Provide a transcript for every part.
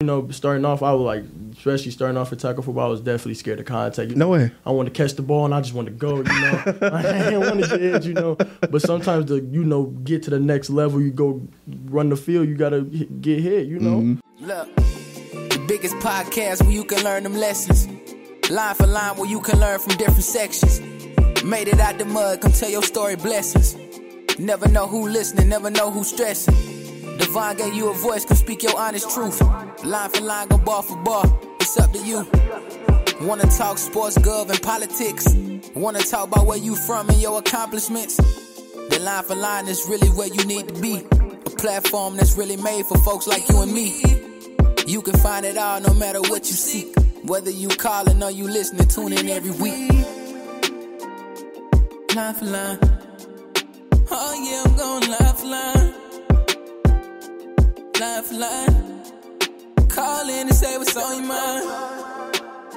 You know, starting off, I was like, especially starting off at tackle football, I was definitely scared of contact. You No way. I wanted to catch the ball and I just wanted to go, you know. I didn't want to get you know. But sometimes to, you know, get to the next level, you go run the field, you gotta hit, get hit, you know. Mm-hmm. Look, the biggest podcast where you can learn them lessons. Line for line where you can learn from different sections. Made it out the mud, come tell your story, blessings. Never know who listening, never know who stressing. Divine gave you a voice, can speak your honest truth. Line for line, go ball for ball. It's up to you. Wanna talk sports, gov, and politics? Wanna talk about where you from and your accomplishments? The line for line is really where you need to be. A platform that's really made for folks like you and me. You can find it all no matter what you seek. Whether you calling or you listening, tune in every week. Line for line. Oh yeah, I'm going. Line for line. Call in and say what's on your mind.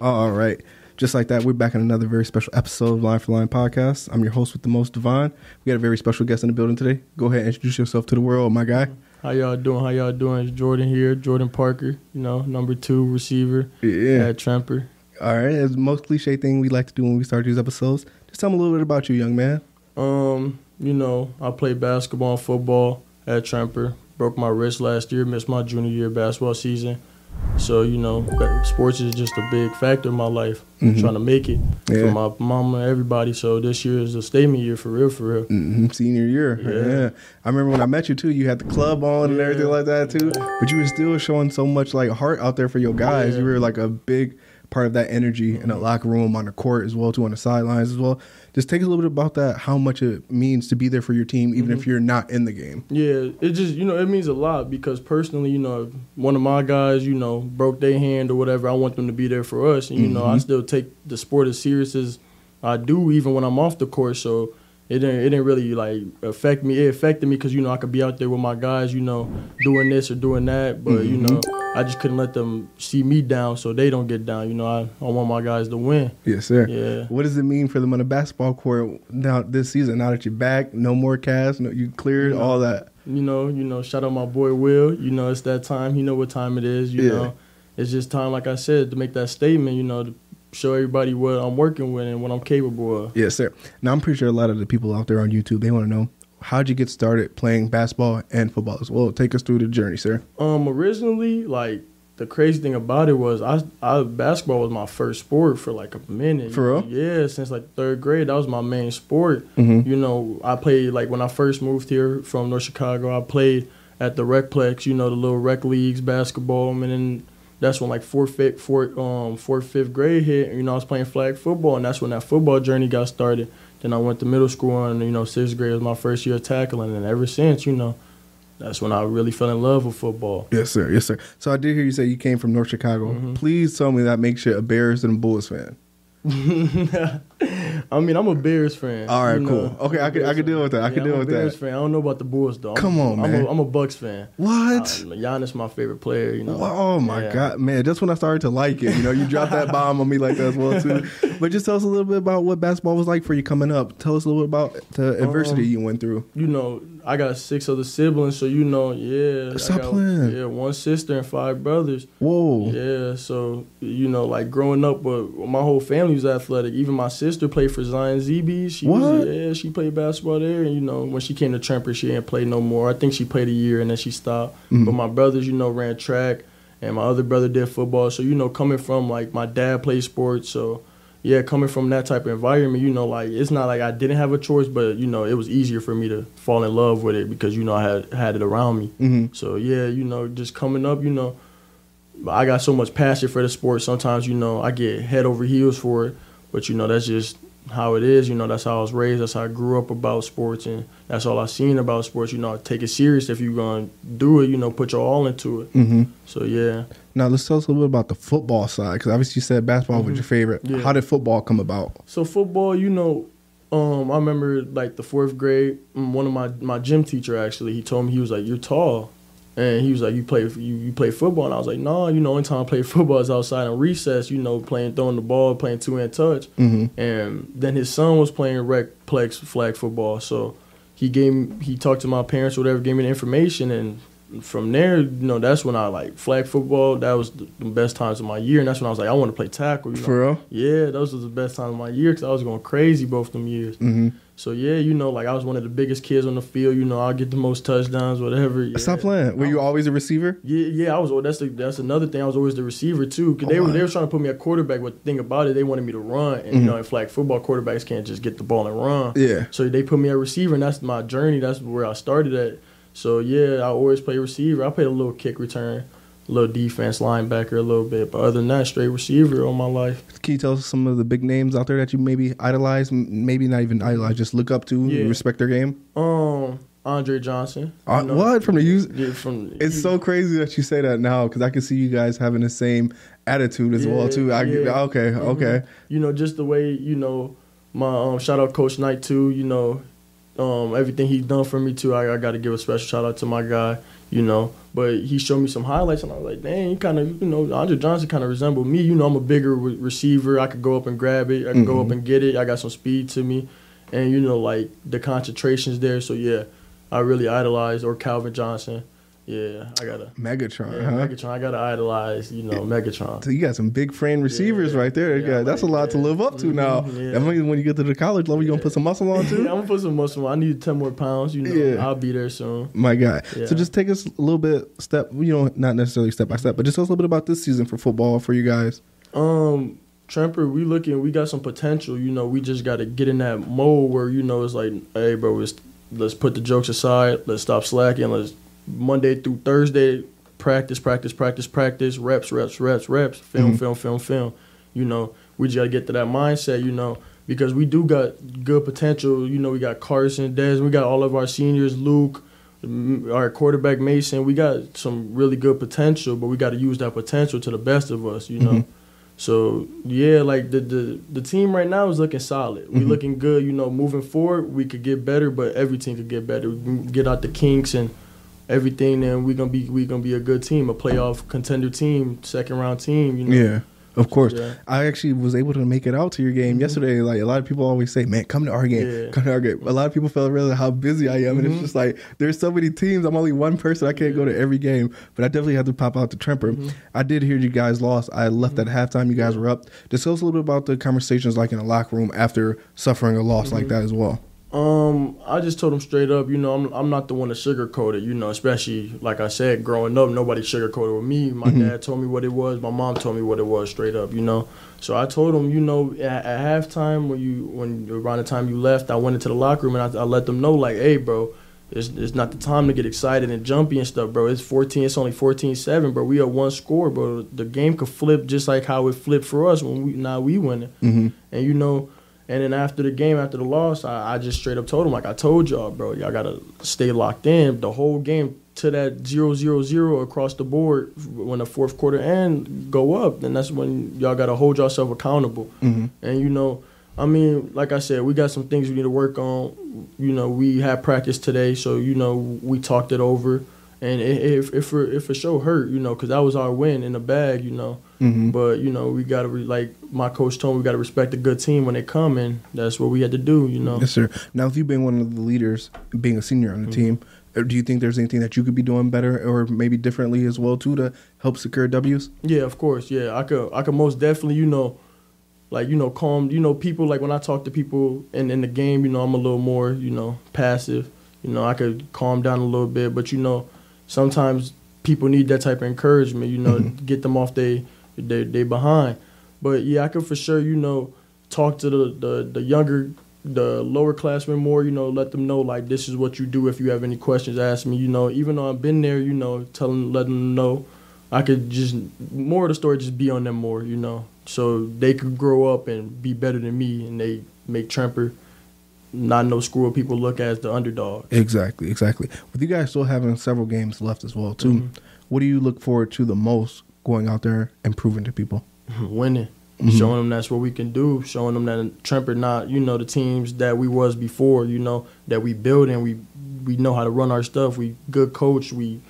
All right. Just like that, we're back in another very special episode of Line for Line podcast. I'm your host with the most divine. We got a very special guest in the building today. Go ahead and introduce yourself to the world, my guy. How y'all doing? How y'all doing? It's Jordan here, Jordan Parker, you know, number two receiver Yeah. at Tremper. All right. It's the most cliche thing we like to do when we start these episodes. Just tell me a little bit about you, young man. Um, you know, I played basketball and football at Tremper. Broke my wrist last year, missed my junior year basketball season. So, you know, sports is just a big factor in my life. I'm Mhm. trying to make it Yeah. for my mama, everybody. So this year is a statement year for real, for real. hmm Senior year. Yeah. Yeah. I remember when I met you too, you had the club on and everything like that too. But you were still showing so much like heart out there for your guys. Yeah. You were like a big part of that energy in the locker room, on the court as well, too, on the sidelines as well. Just take a little bit about that, how much it means to be there for your team, even if you're not in the game. Yeah, it just you know it means a lot because personally, you know, one of my guys, you know, broke their hand or whatever. I want them to be there for us, and you know, I Mhm. still take the sport as serious as I do, even when I'm off the court. So it didn't it didn't really like affect me. It affected me because you know I could be out there with my guys, you know, doing this or doing that, but you Mhm. know, I just couldn't let them see me down, so they don't get down. You know, I, I want my guys to win. Yes, sir. Yeah. What does it mean for them on the basketball court now this season? Now that you're back, no more cast, no, you cleared Yeah. all that. you know, you know, shout out my boy Will. You know, it's that time. You know what time it is. You Yeah. know, it's just time, like I said, to make that statement. You know, to show everybody what I'm working with and what I'm capable of. Yes, sir. Now I'm pretty sure a lot of the people out there on YouTube they want to know how'd you get started playing basketball and football as well. Take us through the journey, sir. Um, originally, like the crazy thing about it was, I, I basketball was my first sport for like a minute. For real? Yeah, since like third grade, that was my main sport. Mhm. You know, I played like when I first moved here from North Chicago. I played at the Recplex. You know, the little rec leagues basketball, and then that's when like fourth, fifth, fourth, um, fourth, fifth grade hit. You know, I was playing flag football, and that's when that football journey got started. Then I went to middle school, and you know, sixth grade was my first year of tackling, and ever since, you know, that's when I really fell in love with football. Yes, sir. Yes, sir. So I did hear you say you came from North Chicago. Mm-hmm. Please tell me that makes you a Bears and Bulls fan. I mean, I'm a Bears fan. All right, you cool. know. Okay, I I'm could- I Bears could deal with that. I could Yeah, deal I'm a with Bears that. fan. I don't know about the Bulls though. I'm- Come on, I'm man. A, I'm a Bucks fan. What? Uh, Giannis my favorite player. You know. Oh my Yeah. god, man! That's when I started to like it. You know, you dropped that bomb on me like that as well too. But just tell us a little bit about what basketball was like for you coming up. Tell us a little bit about the adversity Um, you went through. You know, I got six other siblings, so you know, yeah. Stop got, playing. Yeah, one sister and five brothers. Whoa! Yeah, so you know, like growing up, but my whole family was athletic. Even my sister played for Zion ZB. She What? Was, yeah, she played basketball there. And you know, when she came to Tremper, she didn't play no more. I think she played a year and then she stopped. Mhm. But my brothers, you know, ran track, and my other brother did football. So you know, coming from like my dad played sports, so yeah, coming from that type of environment, you know, like it's not like I didn't have a choice, but you know, it was easier for me to fall in love with it because you know I had had it around me. hmm So yeah, you know, just coming up, you know, I got so much passion for the sport. Sometimes, you know, I get head over heels for it, but you know, that's just how it is. You know, that's how I was raised. That's how I grew up about sports, and that's all I seen about sports. You know, take it serious if you're gonna do it. You know, put your all into it. hmm So yeah, Now let's tell us a little bit about the football side because obviously you said basketball was Mhm. your favorite. Yeah. How did football come about? so football, you know. Um, I remember like the fourth grade, mm, one of my my gym teacher actually, he told me he was like, "You're tall," And he was like, "You play you, you play football?" And I was like, "No, you know, only time I play football is outside in recess. You know, playing throwing the ball, playing two hand touch." hmm And then his son was playing rec plex flag football, so he gave me, he talked to my parents, or whatever, gave me the information, and from there, you know, that's when I like flag football. That was the the best times of my year, and that's when I was like, I want to play tackle. You know? For real? Yeah, those was the best times of my year because I was going crazy both them years. hmm So yeah, you know, like I was one of the biggest kids on the field. You know, I get the most touchdowns, whatever. Yeah. Stop playing. Were you always a receiver? Yeah, yeah, I was. That's the, that's another thing. I was always the receiver too, because they Oh, were they were trying to put me at quarterback. But the thing about it, they wanted me to run, and Mhm. you know, in flag football, quarterbacks can't just get the ball and run. Yeah. So they put me at receiver, and that's my journey. That's where I started at. So yeah, I always play receiver. I play a little kick return, a little defense linebacker, a little bit, but other than that, straight receiver all my life. Can you tell us some of the big names out there that you maybe idolize, maybe not even idolize, just look up to, Yeah. respect their game? Um, Andre Johnson. Uh, you know. what from the U? Yeah, from It's so crazy that you say that now because I can see you guys having the same attitude as well too. I, yeah. Okay, Mhm. okay. You know, just the way you know my um, shout out Coach Knight too. You know, um, everything he's done for me too. I, I got to give a special shout out to my guy. You know, but he showed me some highlights, and I was like, dang, he kind of you know Andre Johnson kind of resembled me. You know, I'm a bigger re- receiver. I could go up and grab it. I can go Mhm. up and get it. I got some speed to me, and you know, like the concentration's there. So yeah, I really idolize or Calvin Johnson. Yeah, I gotta. Megatron, Yeah, huh? Megatron. I gotta idolize. You know, Megatron. So you got some big frame receivers Yeah. right there. Yeah, I that's a lot to live up to now. Mhm, yeah. That means when you get to the college level, you gonna put some muscle on too? Yeah. I'm gonna put some muscle. on. I need ten more pounds. You know. I'll be there soon. My guy. So just take us a little bit step. You know, not necessarily step by step, but just tell us a little bit about this season for football for you guys. Um, Tremper, we looking. We got some potential. You know, we just got to get in that mode where you know it's like, hey, bro, let's let's put the jokes aside. Let's stop slacking. Let's Monday through Thursday practice, practice, practice, practice, reps, reps, reps, reps, film, Mhm. film, film, film. You know, we just got to get to that mindset. You know. Because we do got good potential, you know. We got Carson, Des, we got all of our seniors, Luke, our quarterback Mason. We got some really good potential, but we got to use that potential to the best of us, you know. Mhm. So yeah, like the the the team right now is looking solid. We Mhm. looking good. You know, moving forward, we could get better, but every team could get better. We can get out the kinks and everything, and we gonna be we gonna be a good team, a playoff contender team, second round team. You know. Yeah, of course. Yeah. I actually was able to make it out to your game Mhm. yesterday. Like a lot of people always say, "Man, come to our game, Yeah. come to our game." A lot of people felt really how busy I am, and it's Mhm. just like there's so many teams. I'm only one person. I can't go to every game, but I definitely had to pop out to Tremper. Mhm. I did hear you guys lost. I left at halftime. You guys were up. Discuss a little bit about the conversations like in the locker room after suffering a loss like Mhm. that as well. Um, I just told him straight up, you know, I'm I'm not the one to sugarcoat it, you know, especially like I said, growing up, nobody sugarcoated with me. My Mhm. dad told me what it was, my mom told me what it was straight up, you know. So I told him, you know, at, at halftime when you when around the time you left, I went into the locker room and I, I let them know like, hey, bro, it's it's not the time to get excited and jumpy and stuff, bro. It's 14, it's only 14-7, bro. We are one score, bro. The game could flip just like how it flipped for us when we now we winning. hmm And you know, and then after the game, after the loss, I, I just straight up told him, like I told y'all, bro, y'all gotta stay locked in the whole game to that zero zero zero across the board when the fourth quarter end go up, then that's when y'all gotta hold yourself accountable. hmm And you know, I mean, like I said, we got some things we need to work on. You know, we had practice today, so you know we talked it over, and if for it for sure hurt, you know, because that was our win in the bag, you know. hmm But you know, we gotta re- like my coach told me, we gotta respect a good team when they come, and that's what we had to do. You know, Yes, sir. Now, if you being one of the leaders, being a senior on the Mm-hmm. team, uh, do you think there's anything that you could be doing better or maybe differently as well too to help secure W's? yeah, of course, yeah, I could, I could most definitely, you know, like you know, calm, you know, people like when I talk to people in in the game, you know, I'm a little more, you know, passive. You know, I could calm down a little bit, but you know, sometimes people need that type of encouragement. You know, Mhm. get them off they they they behind. But yeah, I could for sure, you know, talk to the the, the younger the lower classmen more, you know, let them know like this is what you do if you have any questions, ask me, you know, even though I've been there, you know, tell them let them know. I could just more of the story just be on them more, you know. So they could grow up and be better than me and they make Tremper not no school people look at as the underdog. Exactly, exactly. With you guys still having several games left as well too, Mhm. what do you look forward to the most going out there and proving to people? winning, Mhm. showing them that's what we can do, showing them that Tremper not you know the teams that we was before, you know that we build and we we know how to run our stuff. We good coach, we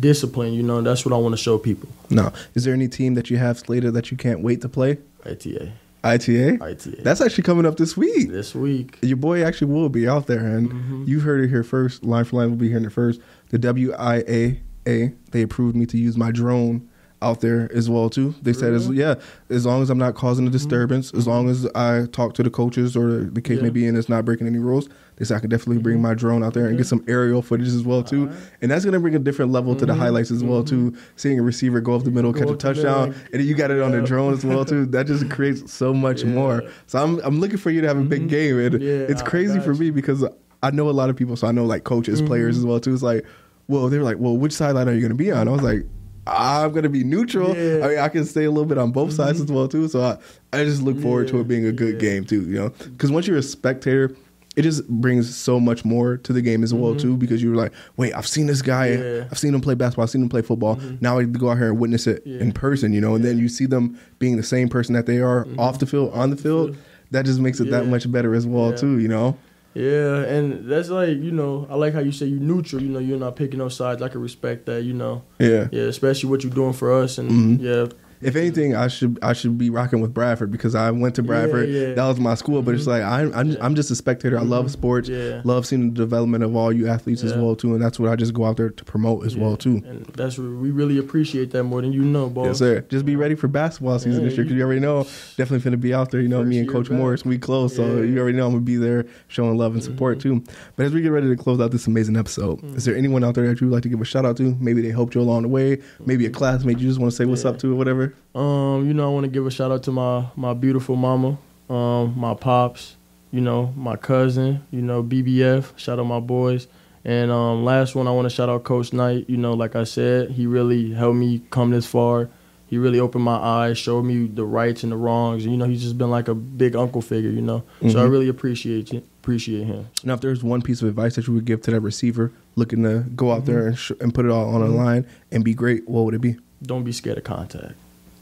discipline. You know, that's what I want to show people. No. Is there any team that you have slated that you can't wait to play? ITA, ITA? ITA. That's actually coming up this week. this week. Your boy actually will be out there, and Mm-hmm. you heard it here first. Line for line will be hearing it first. The WIAA they approved me to use my drone out there as well too. They said, as, mm-hmm. yeah, as long as I'm not causing a mm-hmm. disturbance, as long as I talk to the coaches or the case Yeah. may be, and it's not breaking any rules, they said I could definitely bring mm-hmm. my drone out there and get some aerial footage as well too. Alright. And that's gonna bring a different level to the highlights as well too. Seeing a receiver go up the middle, Go catch a middle, touchdown, and you got it on the drone as well too. That just creates so much Yeah. more. So I'm I'm looking for you to have a big game, and Yeah, it's crazy for me because I know a lot of people. So I know like coaches, players Mm-hmm. as well too. It's like, well, they're like, well, which sideline are you going to be on? I was like. I'm gonna be neutral. Yeah. Mm-hmm. I mean, I can stay a little bit on both sides as well too. So I, I just look forward to it being a good yeah. game too. You know, because once you're a spectator, it just brings so much more to the game as well too. Because you're like, wait, I've seen this guy. Mm-hmm. Yeah. I've seen him play basketball. I've seen him play football. Now I go out here and witness it Yeah. in person. You know, and then you see them being the same person that they are off the field, on the field. That just makes it that Mm-hmm. Much better as well Yeah. too. You know. Yeah, and that's like you know, I like how you say you're neutral. You know, you're not picking no sides. I can respect that. You know, Yeah. yeah, especially what you're doing for us, and Mhm. yeah, If anything, I should I should be rocking with Bradford because I went to Bradford. yeah. That was my school, but it's mm-hmm. like I'm I'm, I'm just a spectator. I love mm-hmm. sports. Yeah. Love seeing the development of all you athletes as well too, and that's what I just go out there to promote as well too. And that's we really appreciate that more than you know, boss. Yes, sir. Just be ready for basketball season Yeah, this year because you already know definitely going to be out there. You know, First me and Coach back. Morris, we close, so Yeah. Mm-hmm. you already know I'm gonna be there showing love and support mm-hmm. too. But as we get ready to close out this amazing episode, is there anyone out there that you would like to give a shout out to? Maybe they helped you along the way. Maybe a classmate you just want to say what's Yeah. up to or whatever. Um, you know, I want to give a shout out to my my beautiful mama, um, my pops, you know, my cousin, you know, BBF. Shout out my boys. And um, last one, I want to shout out Coach Knight. You know, like I said, he really helped me come this far. He really opened my eyes, showed me the rights and the wrongs. And, you know, he's just been like a big uncle figure. You know, so I Mhm. really appreciate you, appreciate him. Now, if there's one piece of advice that you would give to that receiver looking to go out Mm-hmm. there and, sh- and put it all on the line and be great, what would it be? Don't be scared of contact.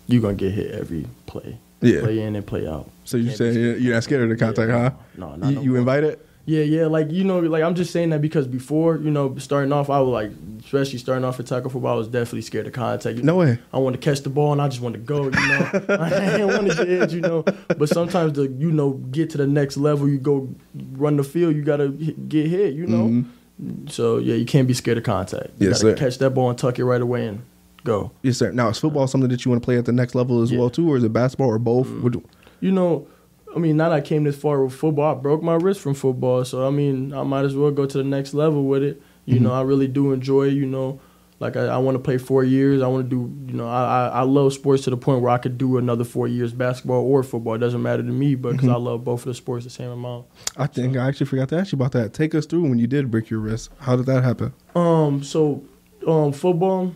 You're gonna get hit every play. Yeah. Play in and play out. So you Can't say you're you're not scared of the contact, Yeah, huh? No, not You, no you invite it? Yeah, yeah, like you know, like I'm just saying that because before, you know, starting off, I was like, especially starting off at tackle football, I was definitely scared of contact. You No know, way. I wanted to catch the ball and I just wanted to go. You know, I didn't want to edge. You know, but sometimes to you know get to the next level, you go run the field, you gotta get hit. You know, Mhm. so yeah, you can't be scared of contact. You Yes, gotta sir. catch that ball and tuck it right away and go. Yes, sir. Now, is football something that you want to play at the next level as Yeah. Mm. well, too, or is it basketball or both? Would- you know, I mean, now that I came this far with football, I broke my wrist from football. So, I mean, I might as well go to the next level with it. You Mm-hmm. know, I really do enjoy, you know, like I, I want to play four years. I want to do, you know, I, I, I love sports to the point where I could do another four years basketball or football. It doesn't matter to me, but because I Mm-hmm. love both of the sports the same amount. I think I actually forgot to ask you about that. Take us through when you did break your wrist. How did that happen? Um, so, um, football,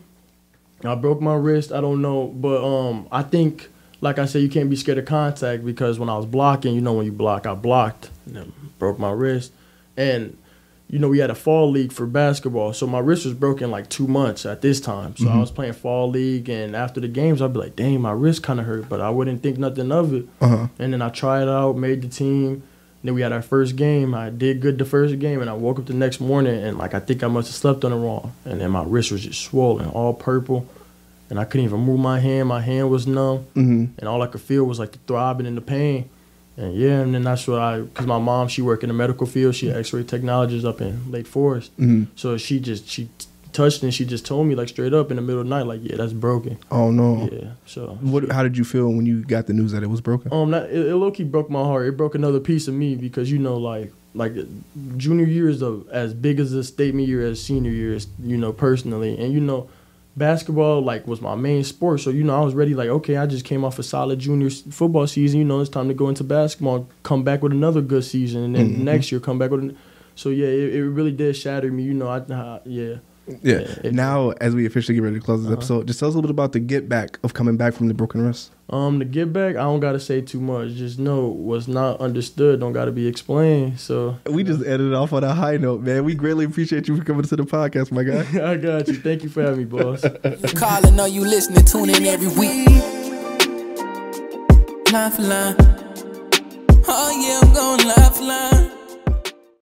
I broke my wrist. I don't know, but um, I think, like I said, you can't be scared of contact because when I was blocking, you know, when you block, I blocked, and broke my wrist, and you know, we had a fall league for basketball, so my wrist was broken like two months at this time. So I was playing fall league, and after the games, I'd be like, "Dang, my wrist kind of hurt," but I wouldn't think nothing of it. Uh huh. And then I tried out, made the team. Then we had our first game. I did good the first game, and I woke up the next morning and like I think I must have slept on it wrong. And then my wrist was just swollen, all purple, and I couldn't even move my hand. My hand was numb, hmm and all I could feel was like the throbbing and the pain. And yeah, and then that's what I, cause my mom she worked in the medical field. She X-ray technologist up in Lake Forest. hmm So she just she touched and she just told me like straight up in the middle of the night, like yeah, that's broken. Oh no. Yeah. So What? How did you feel when you got the news that it was broken? Um, that, it, it low key broke my heart. It broke another piece of me because you know, like, like junior year is a, as big as a statement year as senior year is, you know, personally. And you know, basketball like was my main sport, so you know, I was ready. Like, okay, I just came off a solid junior s- football season. You know, it's time to go into basketball, come back with another good season, and then Mhm. next year come back with. An, so yeah, it, it really did shatter me. You know, I, I yeah. Yeah. Yeah, it- now, as we officially get ready to close this Uh-huh. episode, just tell us a little bit about the get back of coming back from the broken wrist. Um, to get back, I don't gotta say too much. Just know what's not understood don't gotta be explained. So We just ended off on a high note, man. We greatly appreciate you for coming to the podcast, my guy. I got you. Thank you for having me, boss. Calling, know you listening, tune in every week. Line for line. Oh yeah, I'm going line for line.